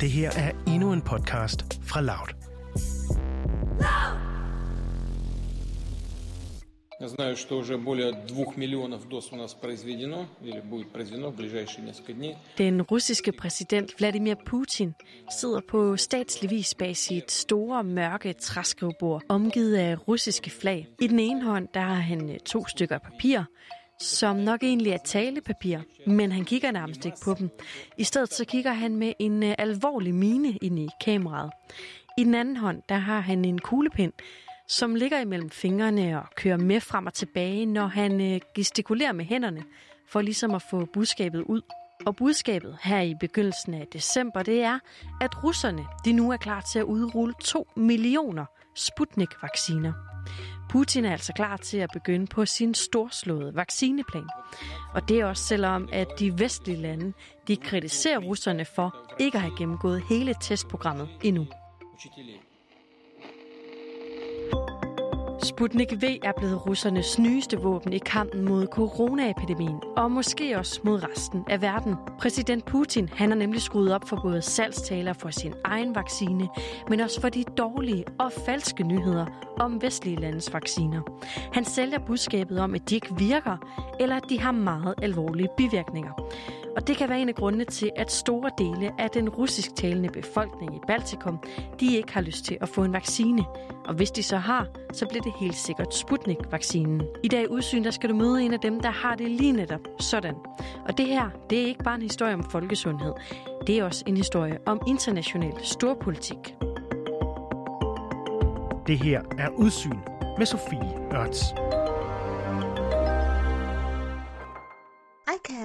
Det her er endnu en podcast fra Loud. Я знаю, что уже более двух миллионов доз у нас произведено или будет произведено в ближайшие несколько дней. Den russiske præsident Vladimir Putin sidder på statslig vis bag sit store, mørke træskrivebord, omgivet af russiske flag. I den ene hånd, der har han øh, to stykker papir, som nok egentlig er talepapir, men han kigger nærmest ikke på dem. I stedet så kigger han med en øh, alvorlig mine ind i kameraet. I den anden hånd, der har han en kuglepind, som ligger imellem fingrene og kører med frem og tilbage, når han øh, gestikulerer med hænderne, for ligesom at få budskabet ud. Og budskabet her i begyndelsen af december, det er, at russerne de nu er klar til at udrulle 2 millioner Sputnik-vacciner. Putin er altså klar til at begynde på sin storslåede vaccineplan. Og det er også selvom, at de vestlige lande de kritiserer russerne for ikke at have gennemgået hele testprogrammet endnu. Sputnik V er blevet russernes nyeste våben i kampen mod coronaepidemien, og måske også mod resten af verden. Præsident Putin han har nemlig skruet op for både salgstaler for sin egen vaccine, men også for de dårlige og falske nyheder om vestlige landes vacciner. Han sælger budskabet om, at de ikke virker, eller at de har meget alvorlige bivirkninger. Og det kan være en af grundene til, at store dele af den russisktalende befolkning i Baltikum, de ikke har lyst til at få en vaccine. Og hvis de så har, så bliver det helt sikkert Sputnik-vaccinen. I dag i udsyn, der skal du møde en af dem, der har det lige netop sådan. Og det her, det er ikke bare en historie om folkesundhed. Det er også en historie om international storpolitik. Det her er Udsyn med Sofie Ørts.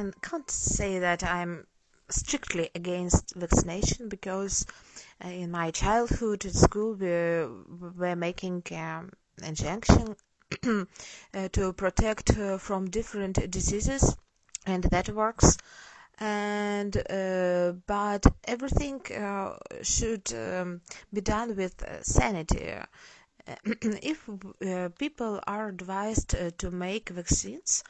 I can can't say that I'm strictly against vaccination because uh, in my childhood at school we were making um, injection uh, to protect from different diseases, and that works. And uh, but everything uh, should um, be done with uh, sanity. if uh, people are advised to make vaccines,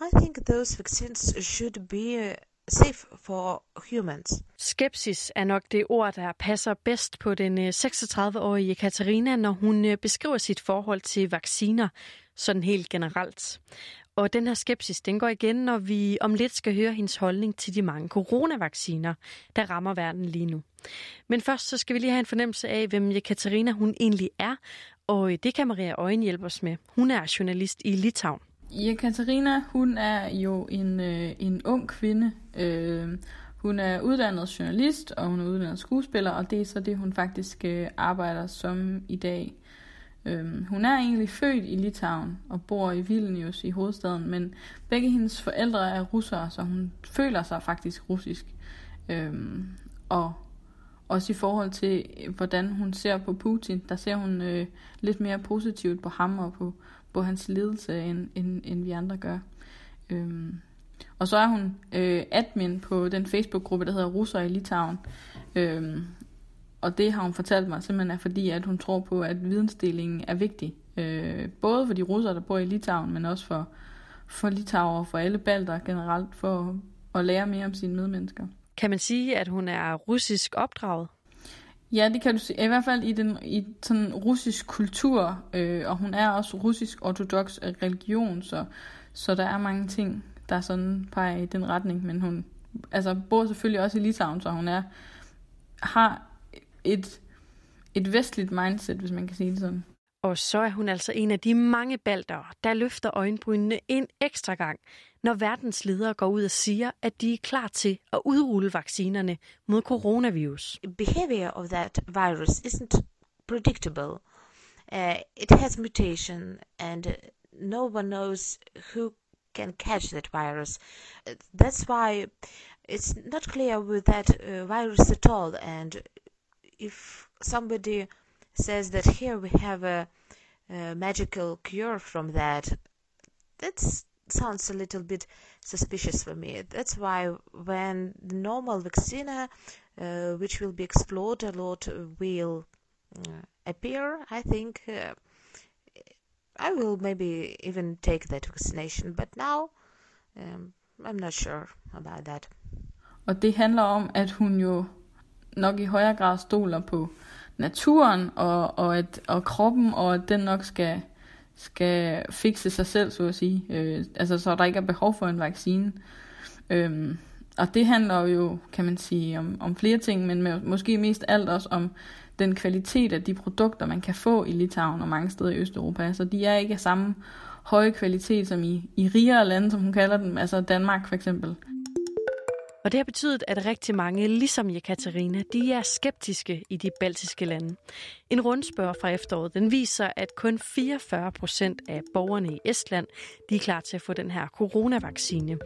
I think those vaccines should be uh, safe for humans. Skepsis er nok det ord, der passer bedst på den uh, 36-årige Katarina, når hun uh, beskriver sit forhold til vacciner sådan helt generelt. Og den her skepsis, den går igen, når vi om lidt skal høre hendes holdning til de mange coronavacciner, der rammer verden lige nu. Men først så skal vi lige have en fornemmelse af, hvem Katarina hun egentlig er, og det kan Maria Øjen hjælpe os med. Hun er journalist i Litauen. Ja, Katarina, hun er jo en, øh, en ung kvinde. Øh, hun er uddannet journalist, og hun er uddannet skuespiller, og det er så det, hun faktisk øh, arbejder som i dag. Øh, hun er egentlig født i Litauen og bor i Vilnius i hovedstaden, men begge hendes forældre er russere, så hun føler sig faktisk russisk. Øh, og også i forhold til, øh, hvordan hun ser på Putin, der ser hun øh, lidt mere positivt på ham og på, på hans ledelse, end, end, end vi andre gør. Øhm, og så er hun øh, admin på den Facebook-gruppe, der hedder Russer i Litauen. Øhm, og det har hun fortalt mig simpelthen er fordi, at hun tror på, at vidensdelingen er vigtig. Øh, både for de russere, der bor i Litauen, men også for, for Litauer og for alle balder generelt, for at lære mere om sine medmennesker. Kan man sige, at hun er russisk opdraget? Ja, det kan du sige. I hvert fald i den i sådan russisk kultur, øh, og hun er også russisk ortodox religion, så, så der er mange ting, der sådan peger i den retning, men hun altså, bor selvfølgelig også i Litauen, så hun er, har et, et vestligt mindset, hvis man kan sige det sådan. Og så er hun altså en af de mange balder, der løfter øjenbrynene en ekstra gang, når verdens ledere går ud og siger, at de er klar til at udrulle vaccinerne mod coronavirus. Behavior of that virus isn't predictable. Uh, it has mutation, and no one knows who can catch that virus. That's why it's not clear with that uh, virus at all. And if somebody says that here we have a, a magical cure from that, that sounds a little bit suspicious for me. That's why when the normal vaccine, uh, which will be explored a lot, will uh, appear, I think uh, I will maybe even take that vaccination. But now, um, I'm not sure about that. Og det handler om, at hun jo nok i højere grad stoler på naturen og, og, at, og kroppen, og at den nok skal, skal fikse sig selv, så at sige. Øh, altså, så der ikke er behov for en vaccine. Øhm, og det handler jo, kan man sige, om, om flere ting, men med, måske mest alt også om den kvalitet af de produkter, man kan få i Litauen og mange steder i Østeuropa. Så de er ikke af samme høje kvalitet som i, i rigere lande, som hun kalder dem, altså Danmark for eksempel. Og det har betydet, at rigtig mange, ligesom Jekaterina, de er skeptiske i de baltiske lande. En rundspørg fra efteråret, den viser, at kun 44 procent af borgerne i Estland, de er klar til at få den her coronavaccine.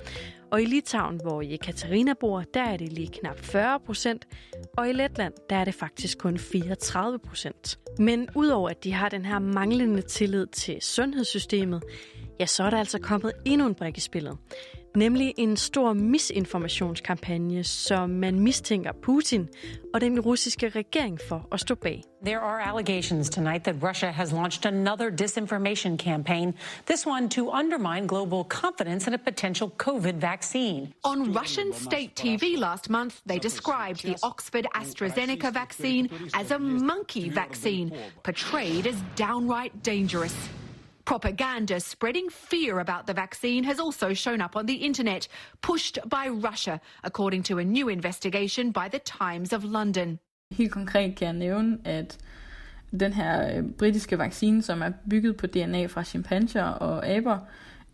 Og i Litauen, hvor Jekaterina bor, der er det lige knap 40 procent, og i Letland, der er det faktisk kun 34 procent. Men udover at de har den her manglende tillid til sundhedssystemet, ja, så er der altså kommet endnu en brik i spillet. Nemlig en stor misinformationskampagne, som man mistænker Putin og den russiske regering for at stå bag. There are allegations tonight that Russia has launched another disinformation campaign, this one to undermine global confidence in a potential COVID vaccine. On Russian state TV last month, they described the Oxford AstraZeneca vaccine as a monkey vaccine, portrayed as downright dangerous. Propaganda spreading fear about the vaccine has also shown up on the internet, pushed by Russia, according to a new investigation by the Times of London. Helt konkret kan jeg nævne, at den her øh, britiske vaccine, som er bygget på DNA fra chimpanser og aber,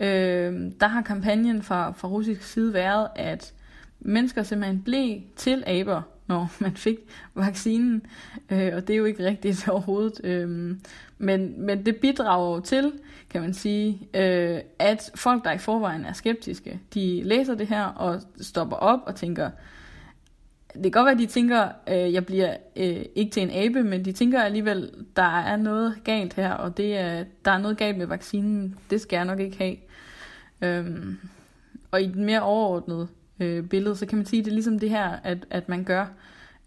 øh, der har kampagnen fra, fra russisk side været, at mennesker simpelthen blev til aber, når man fik vaccinen, øh, og det er jo ikke rigtigt overhovedet. Øh, men, men det bidrager jo til, kan man sige, øh, at folk, der i forvejen er skeptiske, de læser det her og stopper op og tænker, det kan godt være, at de tænker, øh, jeg bliver øh, ikke til en abe, men de tænker alligevel, der er noget galt her, og det er, der er noget galt med vaccinen. Det skal jeg nok ikke have. Øhm, og i den mere overordnede øh, billede, så kan man sige, at det er ligesom det her, at, at man gør.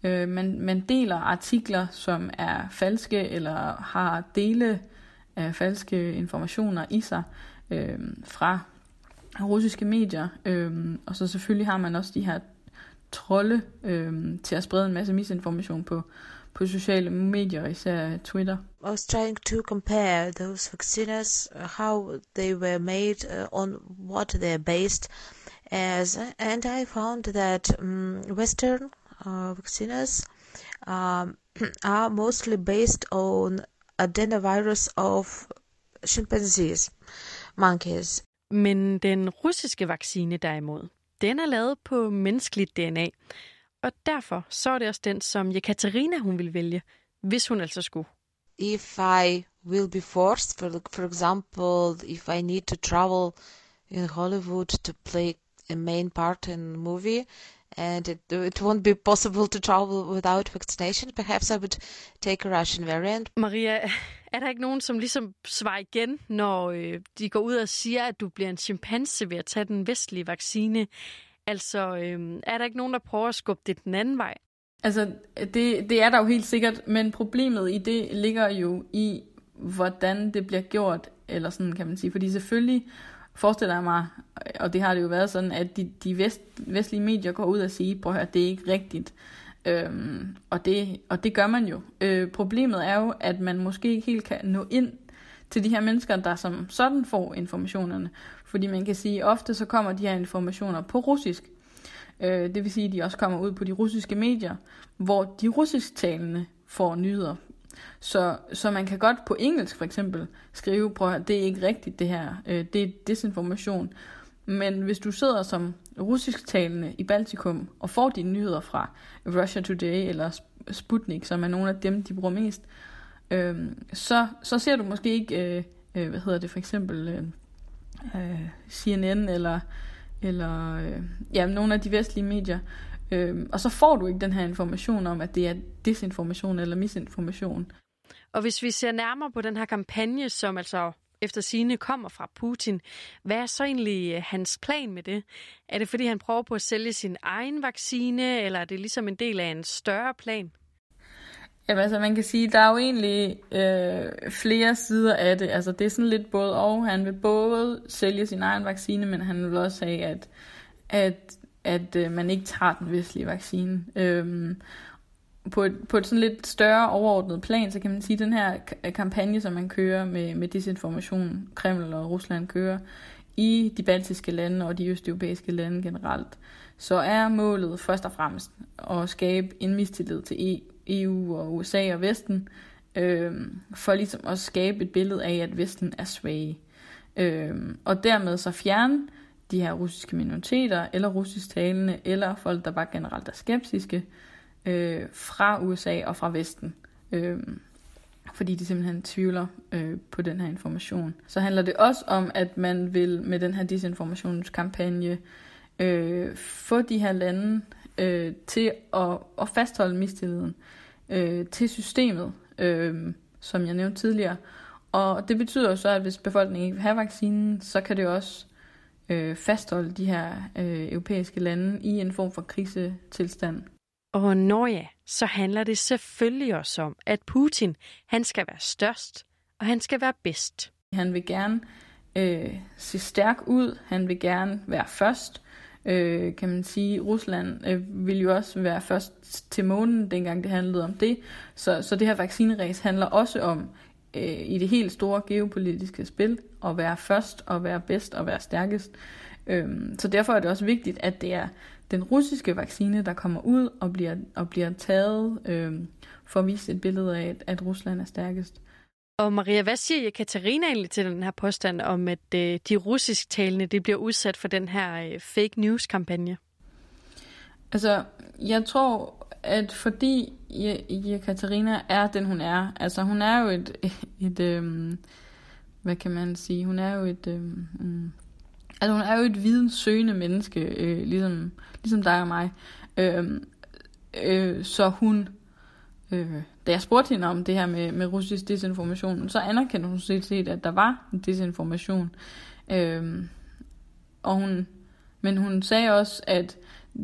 Øh, man, man deler artikler, som er falske, eller har dele af falske informationer i sig øh, fra russiske medier. Øh, og så selvfølgelig har man også de her trolde øh, til at sprede en masse misinformation på, på sociale medier, især Twitter. I was trying to compare those vaccines, how they were made, uh, on what they're based as, and I found that um, Western uh, vaccines um, are mostly based on adenovirus of chimpanzees, monkeys. Men den russiske vaccine derimod, den er lavet på menneskeligt DNA. Og derfor så er det også den, som Jekaterina hun vil vælge, hvis hun altså skulle. If I will be forced, for, for example, if I need to travel in Hollywood to play a main part in a movie, and it, it won't be possible to travel without vaccination, perhaps I would take a Russian variant. Maria, er der ikke nogen, som ligesom svarer igen, når øh, de går ud og siger, at du bliver en chimpanse ved at tage den vestlige vaccine? Altså, øh, er der ikke nogen, der prøver at skubbe det den anden vej? Altså, det, det er der jo helt sikkert, men problemet i det ligger jo i, hvordan det bliver gjort, eller sådan kan man sige. Fordi selvfølgelig forestiller jeg mig, og det har det jo været sådan, at de, de vest, vestlige medier går ud og siger, prøv at høre, det er ikke rigtigt. Øhm, og, det, og det gør man jo. Øh, problemet er jo, at man måske ikke helt kan nå ind til de her mennesker, der som sådan får informationerne. Fordi man kan sige, at ofte så kommer de her informationer på russisk. Øh, det vil sige, at de også kommer ud på de russiske medier, hvor de russisktalende får nyheder. Så, så man kan godt på engelsk for eksempel skrive, prøv at det er ikke rigtigt det her, øh, det er desinformation. Men hvis du sidder som russisktalende i Baltikum og får dine nyheder fra Russia Today eller Sputnik, som er nogle af dem, de bruger mest, øh, så, så ser du måske ikke, øh, øh, hvad hedder det for eksempel, øh, øh CNN eller, eller øh, ja, nogle af de vestlige medier, øh, og så får du ikke den her information om, at det er desinformation eller misinformation. Og hvis vi ser nærmere på den her kampagne, som altså efter sine kommer fra Putin. Hvad er så egentlig øh, hans plan med det? Er det fordi, han prøver på at sælge sin egen vaccine, eller er det ligesom en del af en større plan? Jamen altså man kan sige, der er jo egentlig øh, flere sider af det. Altså det er sådan lidt både og. Han vil både sælge sin egen vaccine, men han vil også have, at, at, at øh, man ikke tager den vestlige vaccine. Øhm, på et, på et sådan lidt større overordnet plan, så kan man sige, at den her øh, kampagne, som man kører med, med disinformation, Kreml og Rusland kører, i de baltiske lande og de østeuropæiske lande generelt, så er målet først og fremmest at skabe en mistillid til e EU og USA og Vesten, øh, for ligesom at skabe et billede af, at Vesten er svage. Øh, og dermed så fjerne de her russiske minoriteter, eller russisk talende, eller folk, der bare generelt er skeptiske, øh, fra USA og fra Vesten. Øh, fordi de simpelthen tvivler øh, på den her information. Så handler det også om, at man vil med den her disinformationskampagne øh, få de her lande øh, til at, at fastholde mistilliden øh, til systemet, øh, som jeg nævnte tidligere. Og det betyder jo så, at hvis befolkningen ikke vil have vaccinen, så kan det også øh, fastholde de her øh, europæiske lande i en form for krisetilstand. Og når ja, så handler det selvfølgelig også om, at Putin, han skal være størst, og han skal være bedst. Han vil gerne øh, se stærk ud, han vil gerne være først, øh, kan man sige. Rusland øh, vil jo også være først til månen, dengang det handlede om det. Så, så det her vaccineræs handler også om, øh, i det helt store geopolitiske spil, at være først, og være bedst, og være stærkest. Øh, så derfor er det også vigtigt, at det er den russiske vaccine, der kommer ud og bliver, og bliver taget øh, for at vise et billede af, at Rusland er stærkest. Og Maria, hvad siger Katarina egentlig til den her påstand om, at øh, de russisktalende det bliver udsat for den her øh, fake news-kampagne? Altså, jeg tror, at fordi Katarina er den, hun er, altså hun er jo et, et, et øhm, hvad kan man sige, hun er jo et, øhm, altså hun er jo et videnssøgende menneske, øh, ligesom, ligesom dig og mig. Øh, øh, så hun, øh, da jeg spurgte hende om det her med, med russisk desinformation, så anerkendte hun set set, at der var en desinformation. Øh, og hun, men hun sagde også, at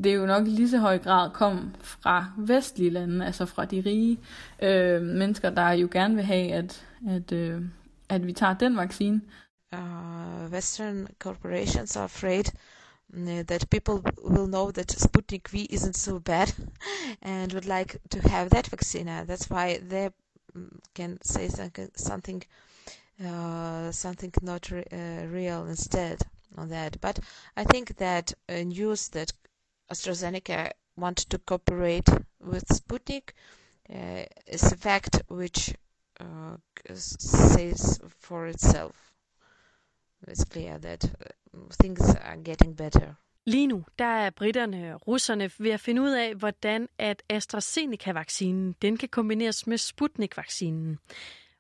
det jo nok i lige så høj grad kom fra vestlige lande, altså fra de rige øh, mennesker, der jo gerne vil have, at, at, øh, at vi tager den vaccine. Uh, Western corporations are afraid that people will know that Sputnik V isn't so bad and would like to have that vaccine. That's why they mm, can say something, uh, something not re uh, real instead on that. But I think that news that AstraZeneca want to cooperate with Sputnik uh, is a fact which uh, says for itself. It's clear that uh, things are getting better. Lige nu der er britterne og russerne ved at finde ud af, hvordan at AstraZeneca-vaccinen den kan kombineres med Sputnik-vaccinen.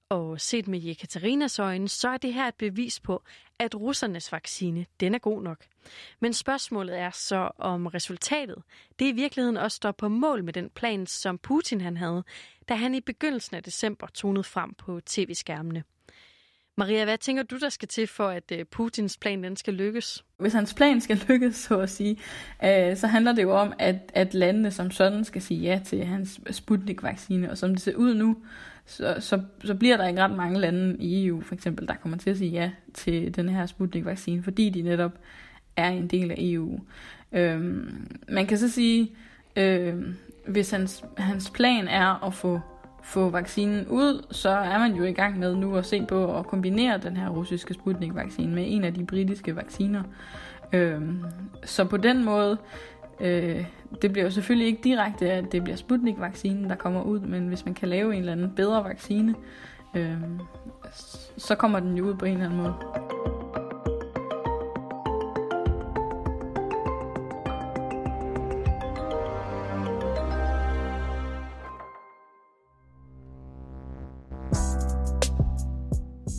Og set med Jekaterinas øjne, så er det her et bevis på, at russernes vaccine, den er god nok. Men spørgsmålet er så, om resultatet, det i virkeligheden også står på mål med den plan, som Putin han havde, da han i begyndelsen af december tonede frem på tv-skærmene. Maria, hvad tænker du, der skal til for, at øh, Putins plan den skal lykkes? Hvis hans plan skal lykkes, så at sige, øh, så handler det jo om, at, at landene som sådan skal sige ja til hans Sputnik-vaccine. Og som det ser ud nu, så, så, så bliver der ikke ret mange lande i EU, for eksempel, der kommer til at sige ja til den her Sputnik-vaccine, fordi de netop er en del af EU. Øh, man kan så sige, øh, hvis hans, hans plan er at få få vaccinen ud, så er man jo i gang med nu at se på at kombinere den her russiske Sputnik-vaccine med en af de britiske vacciner. Øhm, så på den måde, øh, det bliver jo selvfølgelig ikke direkte, at det bliver Sputnik-vaccinen, der kommer ud, men hvis man kan lave en eller anden bedre vaccine, øh, så kommer den jo ud på en eller anden måde.